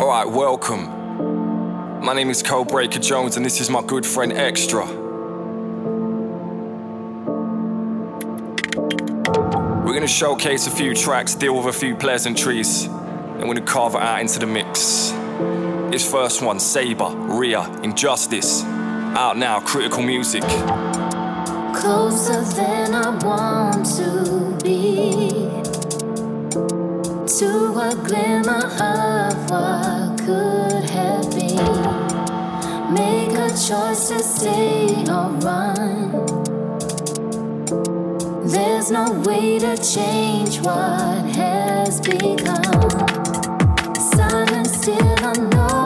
Alright, welcome. My name is Cole Breaker Jones, and this is my good friend Extra. We're gonna showcase a few tracks, deal with a few pleasantries, and we're gonna carve it out into the mix. This first one, Sabre, Ria, Injustice. Out now, critical music. Closer than I want to be to a glimmer of what could have been. Make a choice to stay or run. There's no way to change what has become. Silence still unknown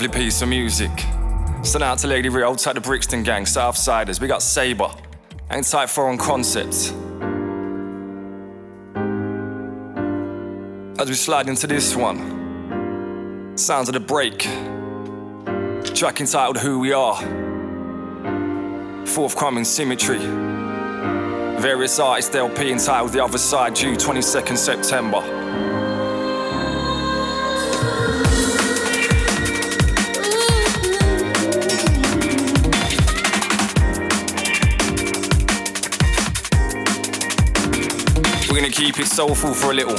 Lovely piece of music. Send out to Lady Rio, outside the Brixton gang, Southsiders. We got Sabre, and Type Foreign concepts. As we slide into this one, sounds of the break. Track entitled Who We Are. Forthcoming Symmetry. Various artists LP entitled The Other Side, due 22nd September. We're gonna keep it soulful for a little.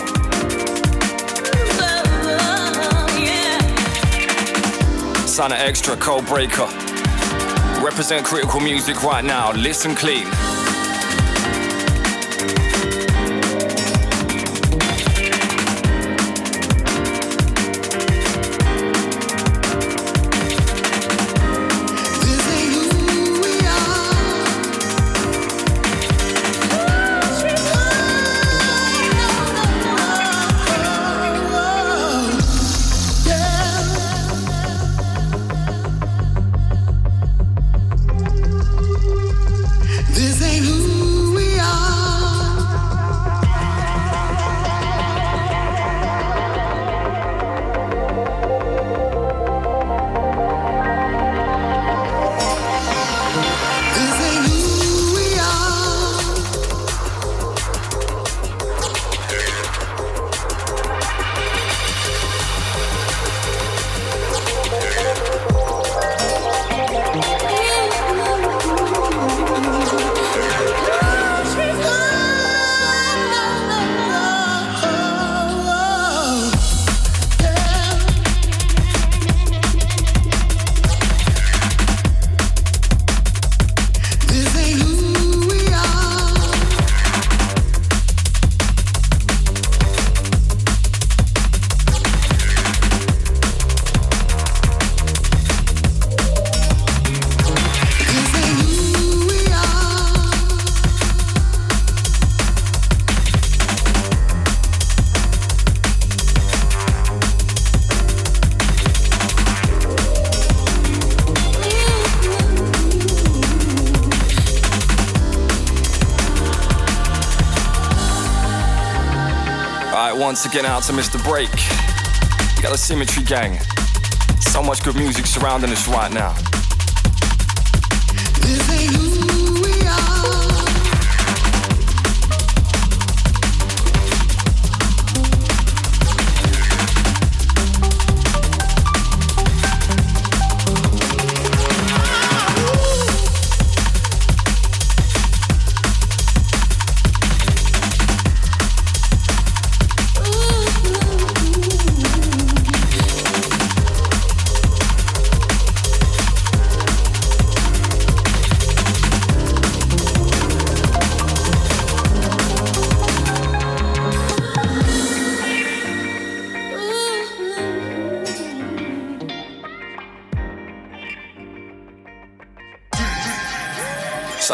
Of Extra, Cold Breaker. Represent critical music right now. Listen clean. Once again out to Mr. Break. We got the Symmetry Gang. So much good music surrounding us right now.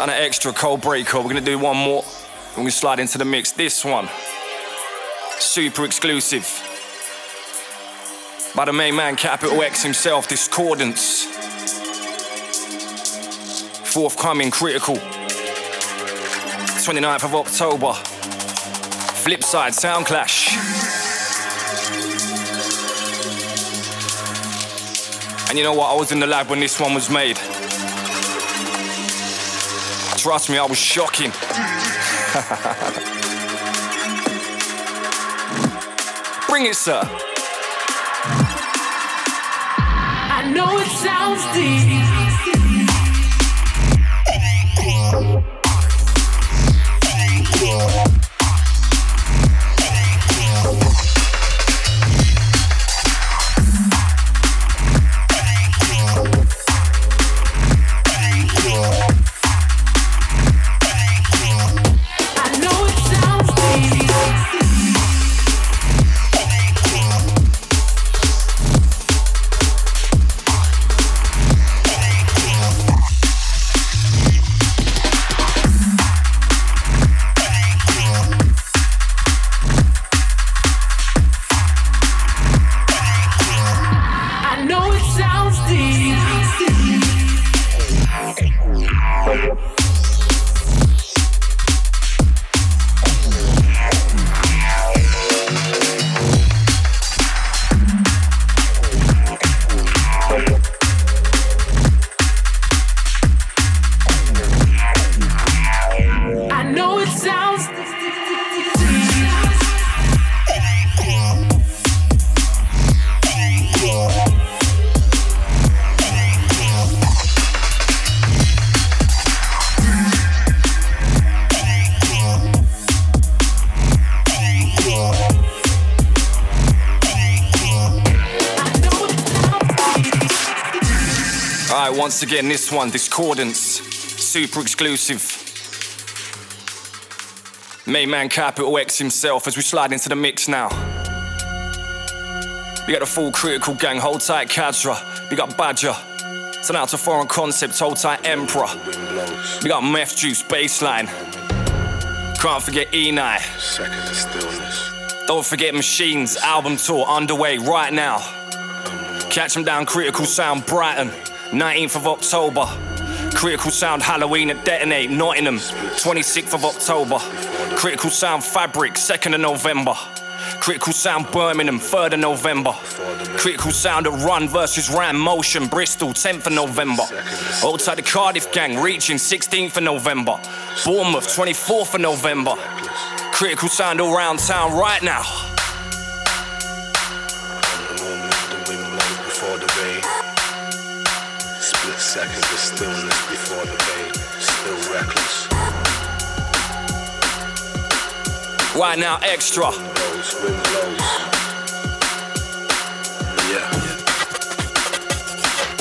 Something extra cold breaker. We're gonna do one more. We're gonna slide into the mix. This one, super exclusive. By the main man, Capital X himself, Discordance. Forthcoming, critical. 29th of October. Flipside, Sound Clash. And you know what? I was in the lab when this one was made. Trust me, I was shocking. Bring it, sir. Once again, this one, Discordance, super exclusive. Main man Capital X himself as we slide into the mix now. We got the full critical gang, hold tight Kasra. We got Badger. Send out to Foreign Concepts, hold tight Emperor. We got Mefjus, Baseline. Can't forget Enei. Don't forget Machines, album tour underway right now. Catch them down, Critical Sound, Brighton. 19th of October. Critical Sound Halloween at Detonate, Nottingham. 26th of October. Critical Sound Fabric, 2nd of November. Critical Sound Birmingham, 3rd of November. Critical Sound at Run versus Ram Motion, Bristol, 10th of November. Outside the Cardiff Gang, reaching 16th of November. Bournemouth, 24th of November. Critical Sound all around town right now. Stillness before the pain, still reckless. Right now, extra. Yeah.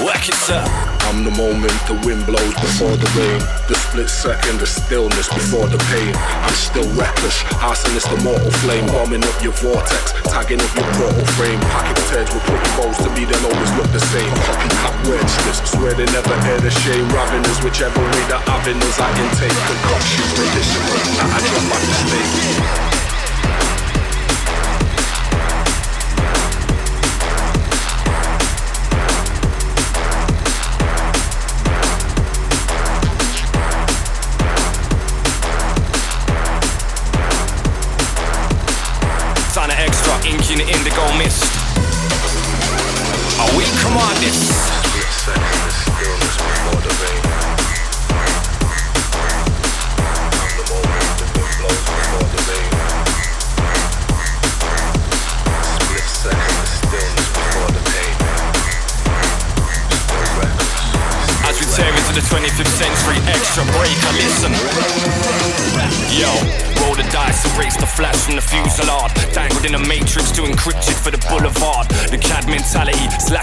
Work it, sir. I'm the moment the wind blows before the rain. The split second the stillness before the pain. I'm still reckless. Arsonist the mortal flame. Bombing up your vortex. Tagging up your portal frame. Packing tears with pretty bows to me, they'll always look the same. Copycat wedge strips. Swear they never air the shame. Ravenous, whichever way the avenues I intake. Concoctions, medicinal. I drop my mistake.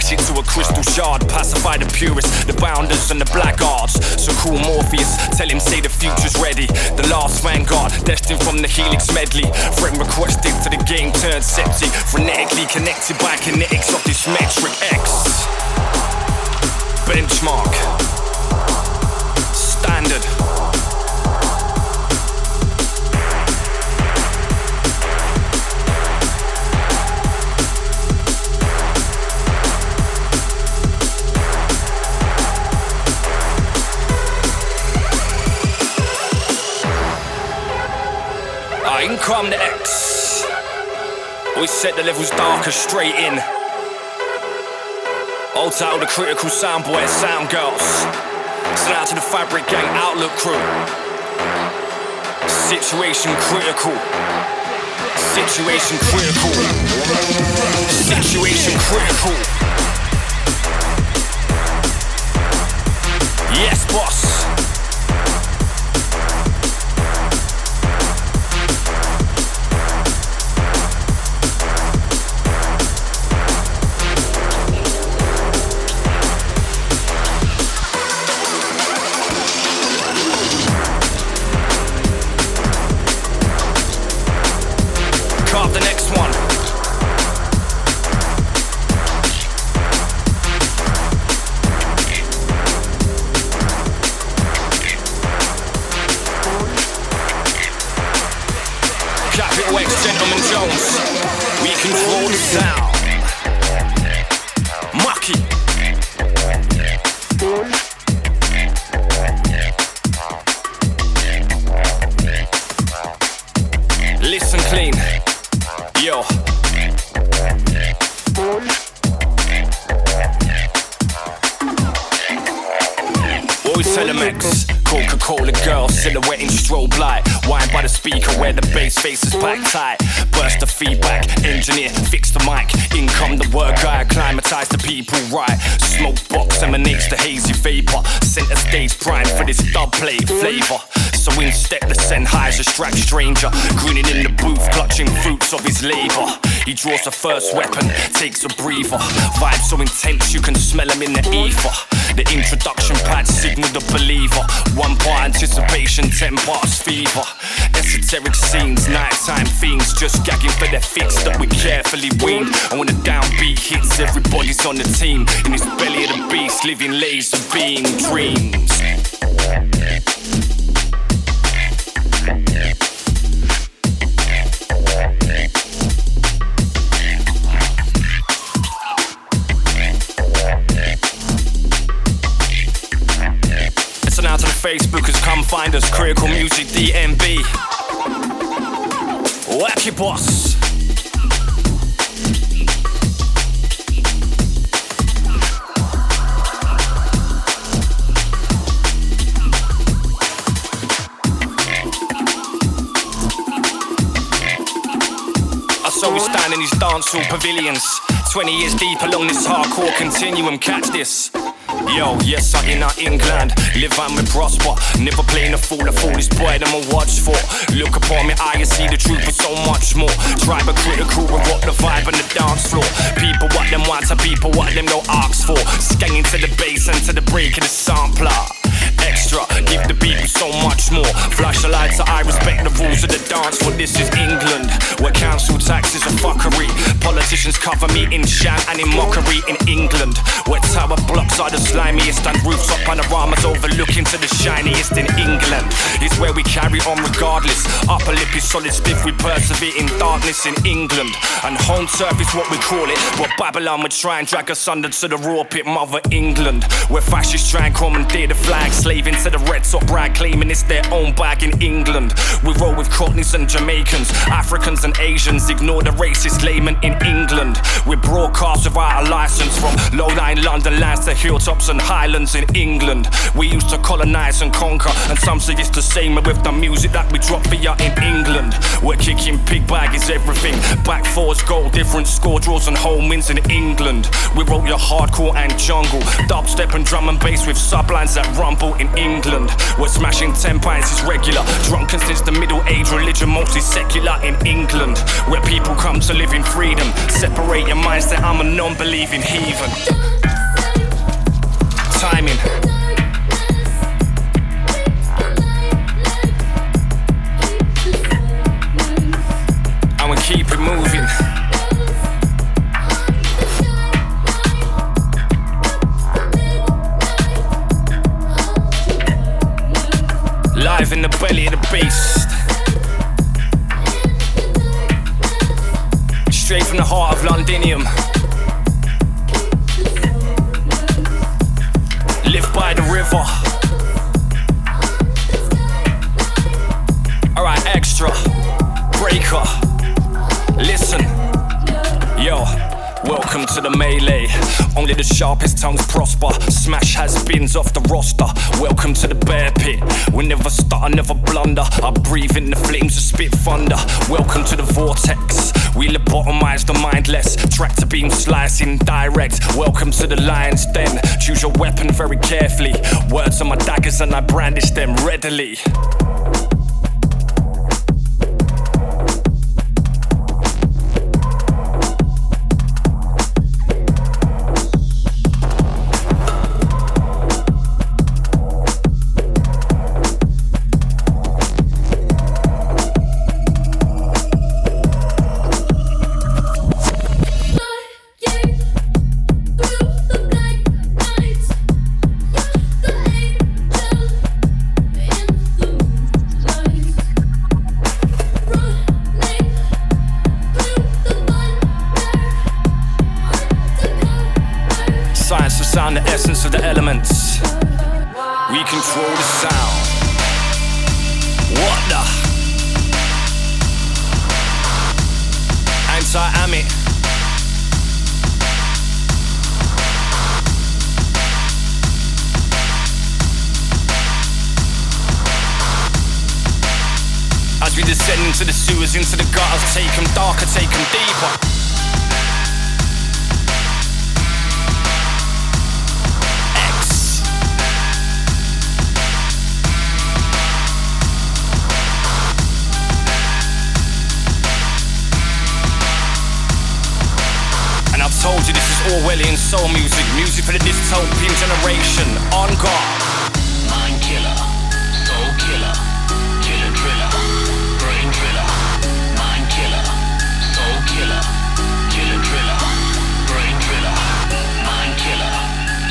Mentality, slash it to a crystal shard. Pacify the purists, the bounders, and the blackguards. So cool Morpheus, tell him say the future's ready. The last vanguard, destined from the helix medley. Friend requested to the game turned septic. Frenetically connected by kinetics of this metric X. Benchmark. Standard. Come the X. We set the levels darker straight in. Old title, the critical sound boy, sound girls. Send out to the Fabric Gang Outlook crew. Situation critical. Situation critical. Situation critical. Yes, boss. In strobe light. Wine by the speaker where the bass faces back tight. Burst the feedback, engineer, fix the mic. In come the word guy, acclimatize the people right. Smoke box emanates the hazy vapor. Center stage prime for this dub plate flavor. So in step the Sennheiser strap stranger, grinning in the booth, clutching fruits of his labor. He draws the first weapon, takes a breather. Vibe so intense you can smell him in the ether. The introduction pad signal the believer. One part anticipation, ten parts fever. Esoteric scenes, nighttime fiends, just gagging for their fix that we carefully weaned. And when the downbeat hits, everybody's on the team. In this belly of the beast, living laser beam dreams. The Facebookers, come find us. Critical Music DMB. Wacky Boss. I saw we stand in these dancehall pavilions. 20 years deep along this hardcore continuum. Catch this. Yo, yes, I in our England. Live and we prosper. Never playing a fool, a foolish boy, them I watch for. Look upon me, I see the truth, but so much more. Tribe a critical, we rock the vibe on the dance floor. People what them want, and people what them no ask for. Skanging to the bass and to the break of the sampler. Extra, give the people so much more. Flash the lights, so I respect the rules of the dance. For this is England, where council tax is a fuckery. Politicians cover me in sham and in mockery in England. Where tower blocks are the slimiest and rooftop panoramas overlooking to the shiniest in England. It's where we carry on regardless. Upper lip is solid stiff, we persevere in darkness in England. And home turf is what we call it. What Babylon would try and drag us under to the raw pit, Mother England. Where fascists try and commandeer the flag, slaving to the red top brag, claiming it's their own bag in England. We roll with Cockneys and Jamaicans, Africans and Asians, ignore the racist layman in England. We broadcast without a license from low-lying London lands to hilltops and highlands in England. We used to colonize and conquer, and some say it's the same with the music that we drop for ya in England. We're kicking pig bag is everything. Back fours, goal, different score draws and home wins in England. We wrote your hardcore and jungle, dubstep and drum and bass with sublines that rumble in England. We're smashing 10 pints is regular, drunken since the middle age, religion mostly secular in England. Where people come to live in freedom. Separate your minds that I'm a non believing heathen. Timing. Live in the belly of the beast. Straight from the heart of Londinium. Live by the river. Alright, extra. Breaker. Listen. Yo. Welcome to the melee. Only the sharpest tongues prosper. Smash has bins off the roster. Welcome to the bear pit. We never stutter, never blunder. I breathe in the flames of spit thunder. Welcome to the vortex. We lobotomize the mindless. Tractor beam slicing direct. Welcome to the lion's den. Choose your weapon very carefully. Words are my daggers and I brandish them readily. Sound, the essence of the elements. We control the sound. What the? Anti-Amit. As we descend into the sewers, into the gutters, take them darker, take them deeper. Told you this is Orwellian soul music, music for the dystopian generation. On guard. Mind killer, soul killer, killer driller, brain driller. Mind killer, soul killer, killer driller, brain driller. Mind killer,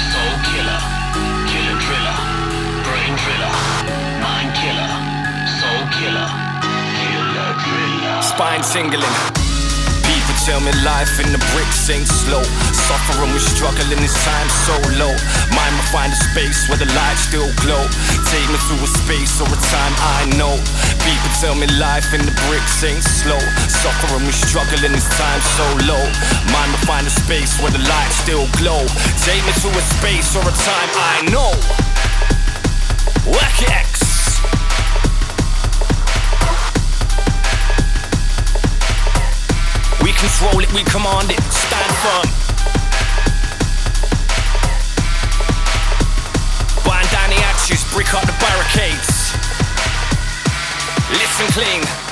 soul killer, killer driller, brain driller. Mind killer, soul killer, killer driller. spine tingling. Tell me life in the bricks ain't slow. Suffering with struggling this time so low. Mind will find a space where the lights still glow. Take me to a space or a time I know. People tell me life in the bricks ain't slow. Suffering with struggling this time so low. Mind will find a space where the lights still glow. Take me to a space or a time I know. Wacky X. control it, we command it, stand firm. Bind down the axes, brick up the barricades. Listen clean.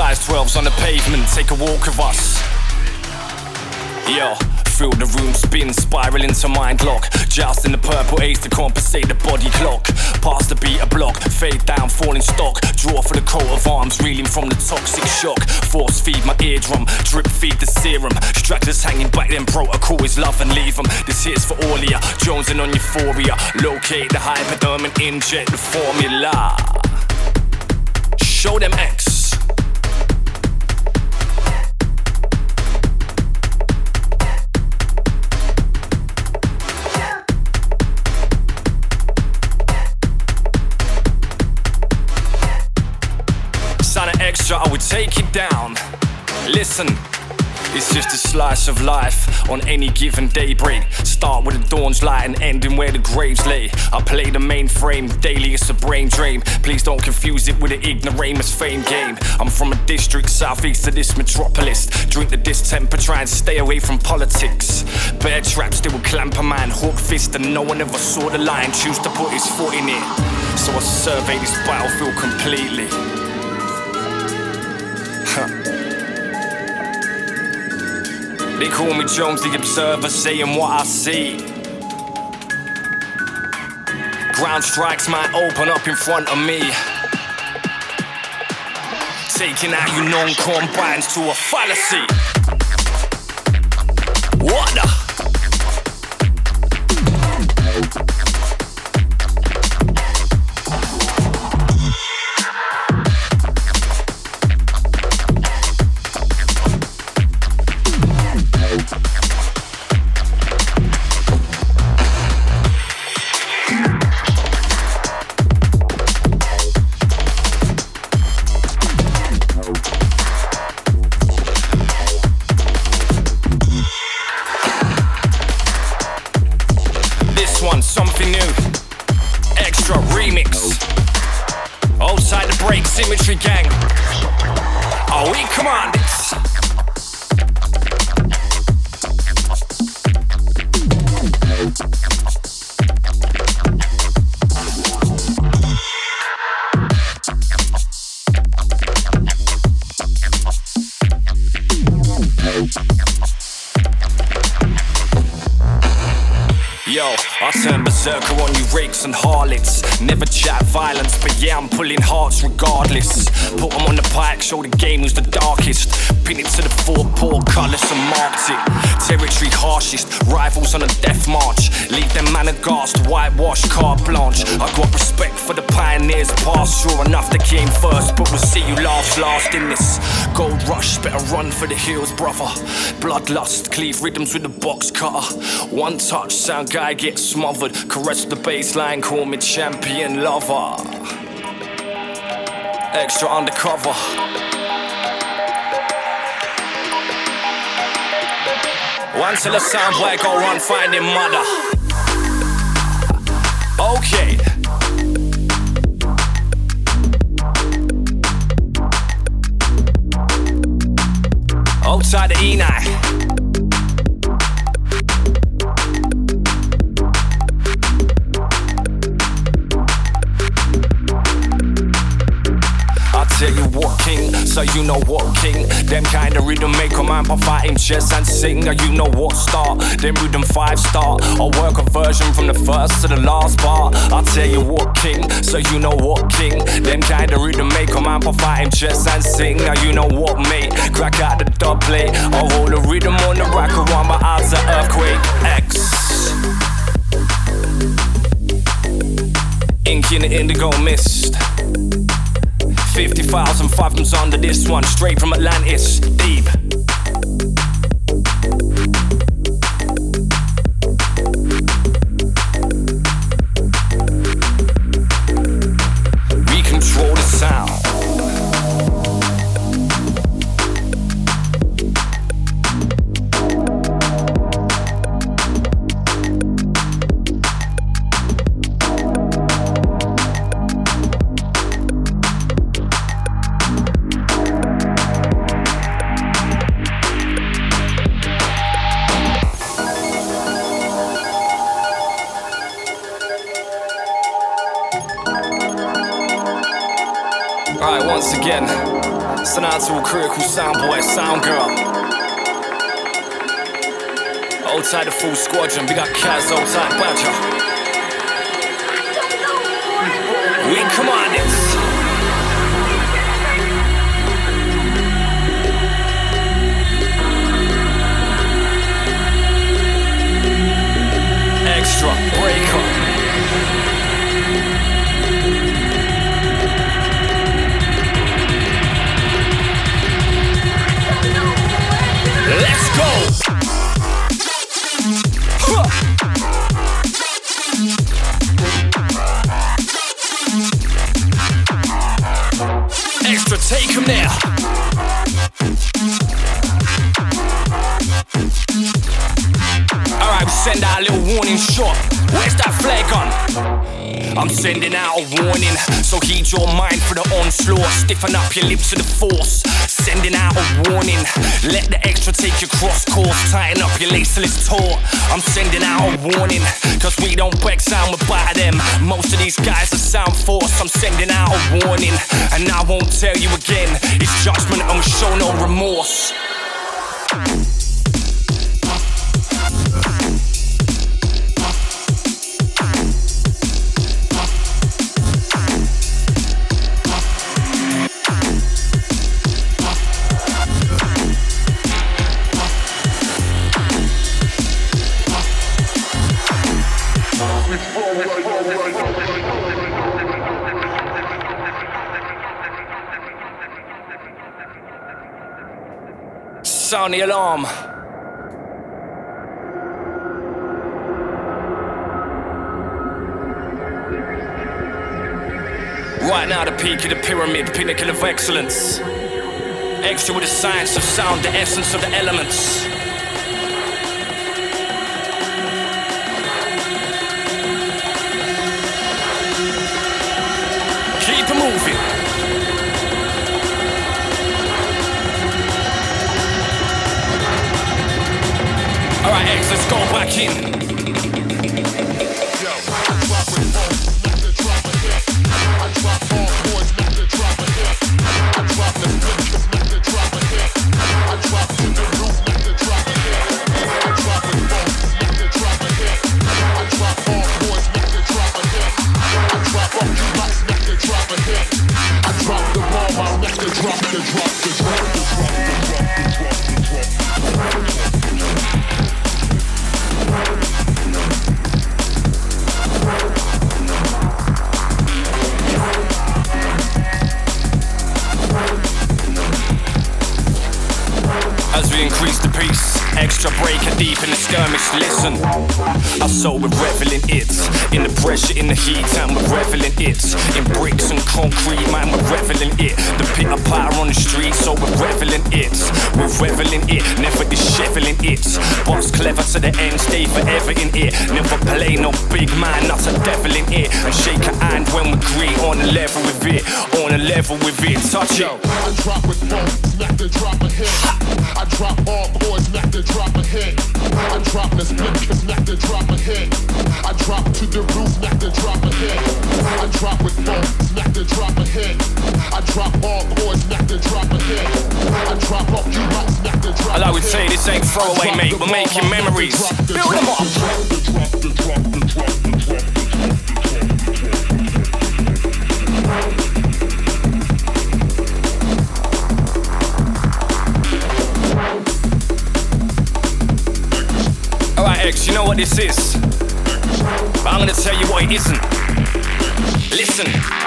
Size 12s on the pavement, take a walk with us. Yo, feel the room spin, spiral into mind lock. Jousting the purple haze to compensate the body clock. Past the beat a block, fade down, falling stock. Draw for the coat of arms, reeling from the toxic shock. Force feed my eardrum, drip feed the serum. Stragglers hanging back, then protocol is love and leave them. This hit's for all of ya, jonesing on euphoria. Locate the hypodermic, inject the formula. Show them X. Extra, I would take it down. Listen, it's just a slice of life on any given daybreak. Start with the dawn's light and ending where the graves lay. I play the mainframe, daily it's a brain drain. Please don't confuse it with the ignoramus fame game. I'm from a district southeast of this metropolis. Drink the distemper, try and stay away from politics. Bear traps, they will clamp a man, hook fist, and no one ever saw the lion choose to put his foot in it. So I survey this battlefield completely. They call me Jones the Observer, saying what I see. Ground strikes might open up in front of me. Taking out your non-combines to a fallacy. What the? Yo, I turn berserker on you rakes and harlots. Never chat violence, but yeah, I'm pulling hearts regardless. Put 'em on the pike, show the game who's the darkest. Pin it to the four poor colours and marked it. Territory harshest, rivals on a death march. Leave them man aghast, whitewash carte blanche. I got respect for the pioneers past, sure enough they came first, but we'll see you laughs last in this. Gold rush, better run for the hills, brother. Bloodlust, cleave rhythms with the box cutter. One touch, sound I get smothered. Caress the baseline, call me champion lover. Extra undercover. Once in a sound where I go run finding mother. Okay. Outside the E9. So you know what, king. Them kind of rhythm make a man fight him chest and sing. And you know what start, them rhythm five star. I'll work a version from the first to the last part. I tell you what, king, so you know what, king. Them kind of rhythm make a man fight him chest and sing. And you know what, mate. Crack out the dub. I'll roll the rhythm on the rack around my eyes, an earthquake. X. Ink in the indigo mist. 50,000 fathoms under this one, straight from Atlantis, deep. Out to a critical sound boy, sound girl. Old the full squadron, we got Kaz, old Badger. We. Extra breaker. Let's go! Extra, take him there. Alright, send out a little warning shot. Where's that flag gun? I'm sending out a warning, so heed your mind for the onslaught. Stiffen up your lips to the force. Sending out a warning, let the extra take your cross course. Tighten up your laceless tour. I'm sending out a warning, cause we don't break sound, we buy them. Most of these guys are sound force. I'm sending out a warning, and I won't tell you again. It's judgment and we show no remorse. Sound the alarm. Right now, the peak of the pyramid, pinnacle of excellence. Extra with the science of sound, the essence of the elements. Alright, X, let's go back in. Throwaway, mate. We're making memories. Build them up. Alright, X, you know what this is? But I'm gonna tell you what it isn't. Listen.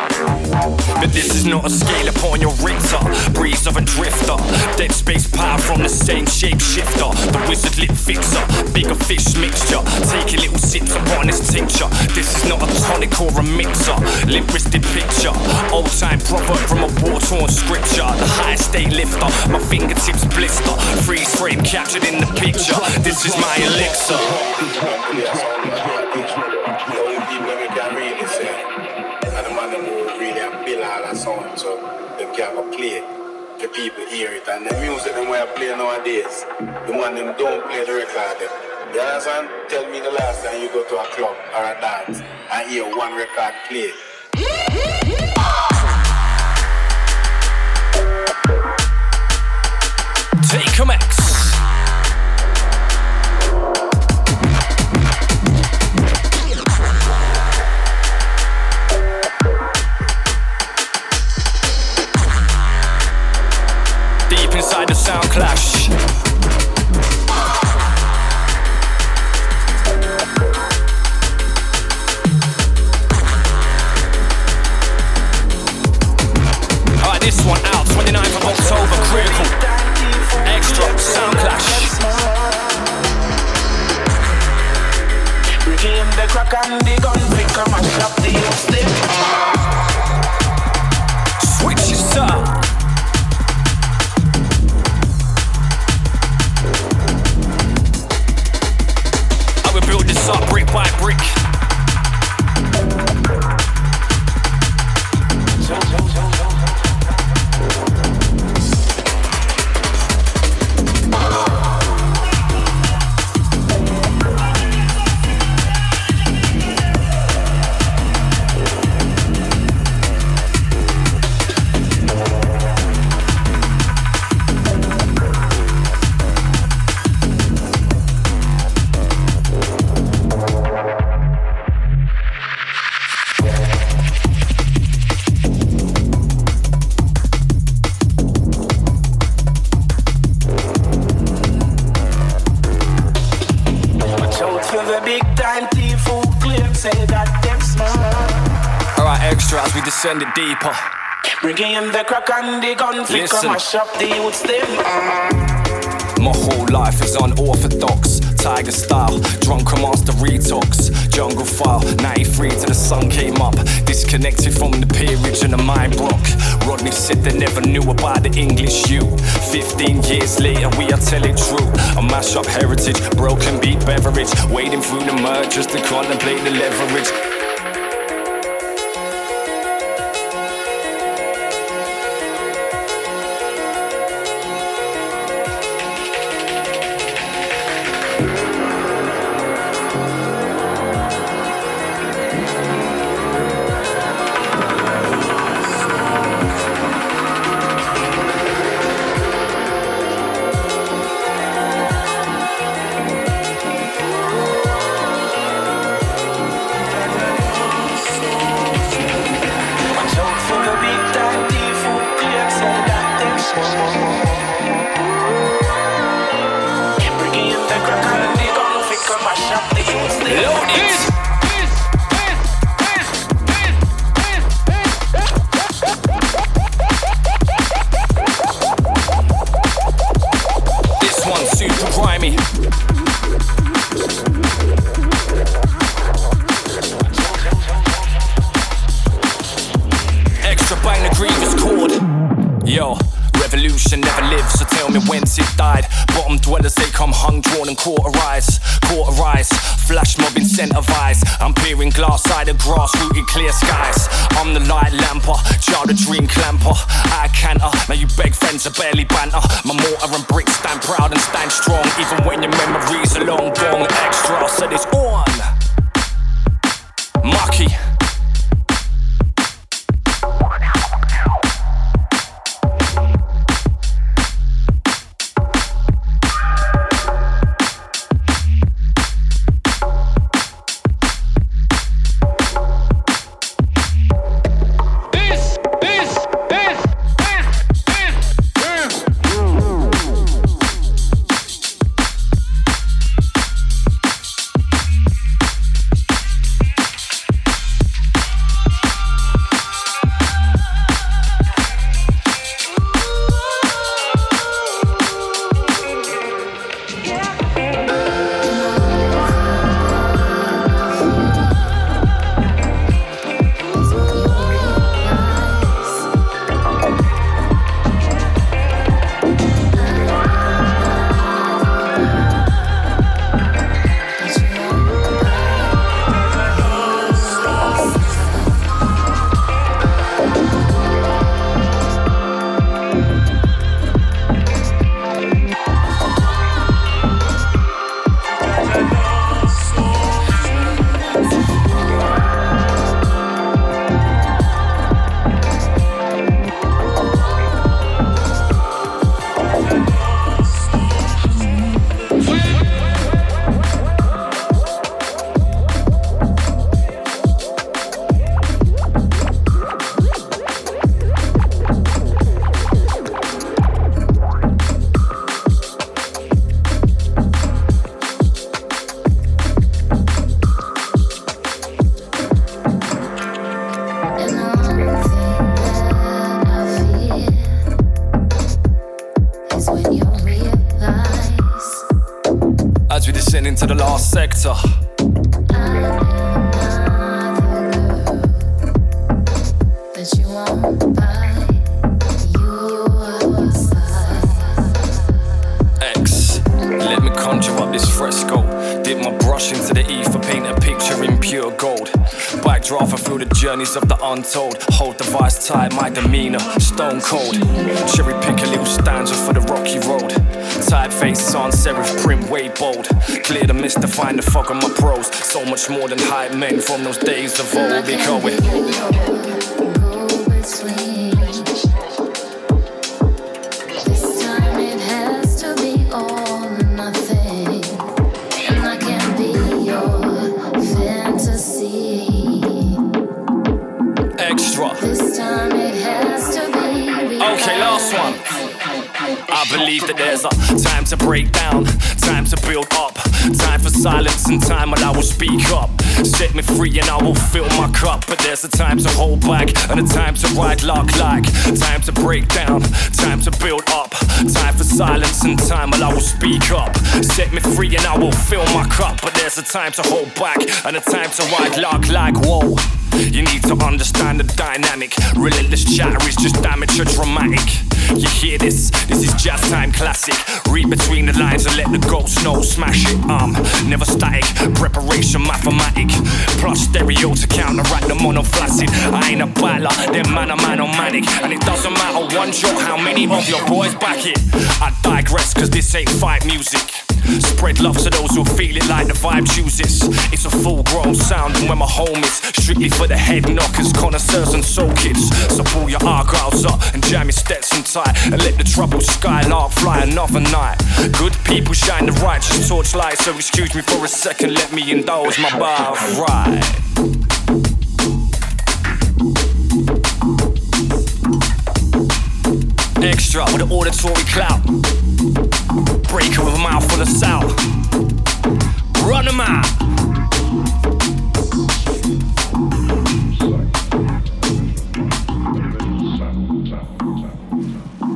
But this is not a scale upon your Richter. Breeze of a drifter. Dead space power from the same shapeshifter. The wizard lip fixer. Bigger fish mixture. Take a little sips upon this tincture. This is not a tonic or a mixer. Limp wristed picture. Old time proverb from a war torn scripture. The highest state lifter. My fingertips blister. Freeze frame captured in the picture. This is my elixir. play, the people hear it. And the music them I play nowadays, the one them don't play the record them. You understand? Tell me the last time you go to a club or a dance and hear one record play. Take a Regain the crack and the gun, up Listen. and shop the youth them. My whole life is unorthodox. Tiger style, drunken master retox. Jungle file, 93 till the sun came up. Disconnected from the peerage and the mind block. Rodney said they never knew about the English you. 15 years later, we are telling true. A mash up heritage, broken beat beverage. Wading through the just to contemplate the leverage. I'm the light lamper, child of dream clamper. I canter, now you beg friends are barely banter. My mortar and bricks stand proud and stand strong, even when your memories are long gone. Extra, so it's on. Mucky. Dip my brush into the ether, paint a picture in pure gold. Backdraft through the journeys of the untold. Hold the vice tight, my demeanor, stone cold. Cherry pick a little stanza for the rocky road. Typeface sans serif print, way bold. Clear the mist to find the fog on my prose. So much more than hype men from those days of old. Be going. Believe that there's a time to break down, time to build up, time for silence and time when I will speak up. Set me free and I will fill my cup. But there's a time to hold back and a time to ride luck like time to break down, time to build up, time for silence and time when I will speak up. Set me free and I will fill my cup. But there's a time to hold back and a time to ride luck like whoa. You need to understand the dynamic. Relentless chatter is just amateur dramatic. You hear this? This is jazz time classic. Read between the lines and let the ghost know. Smash it. Um, never static. Preparation mathematic. Plus stereo to counteract the monoflaccid. I ain't a battler, then man a man on manic. And it doesn't matter one shot how many of your boys back it. I digress, cause this ain't fight music. Spread love to those who feel it like the vibe chooses. It's a full grown sound, and when my home is strictly for the head knockers, connoisseurs, and soul kids. So pull your argyles up and jam your Stetson tight, and let the troubled skylark fly another night. Good people shine the righteous torchlight, so excuse me for a second, let me indulge my bar right. Extra with an auditory clout. Breaker with a mouth full of salt. Run them out.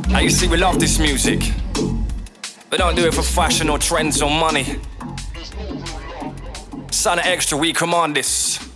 Now you see, we love this music. We don't do it for fashion or trends or money. Of extra, we command this.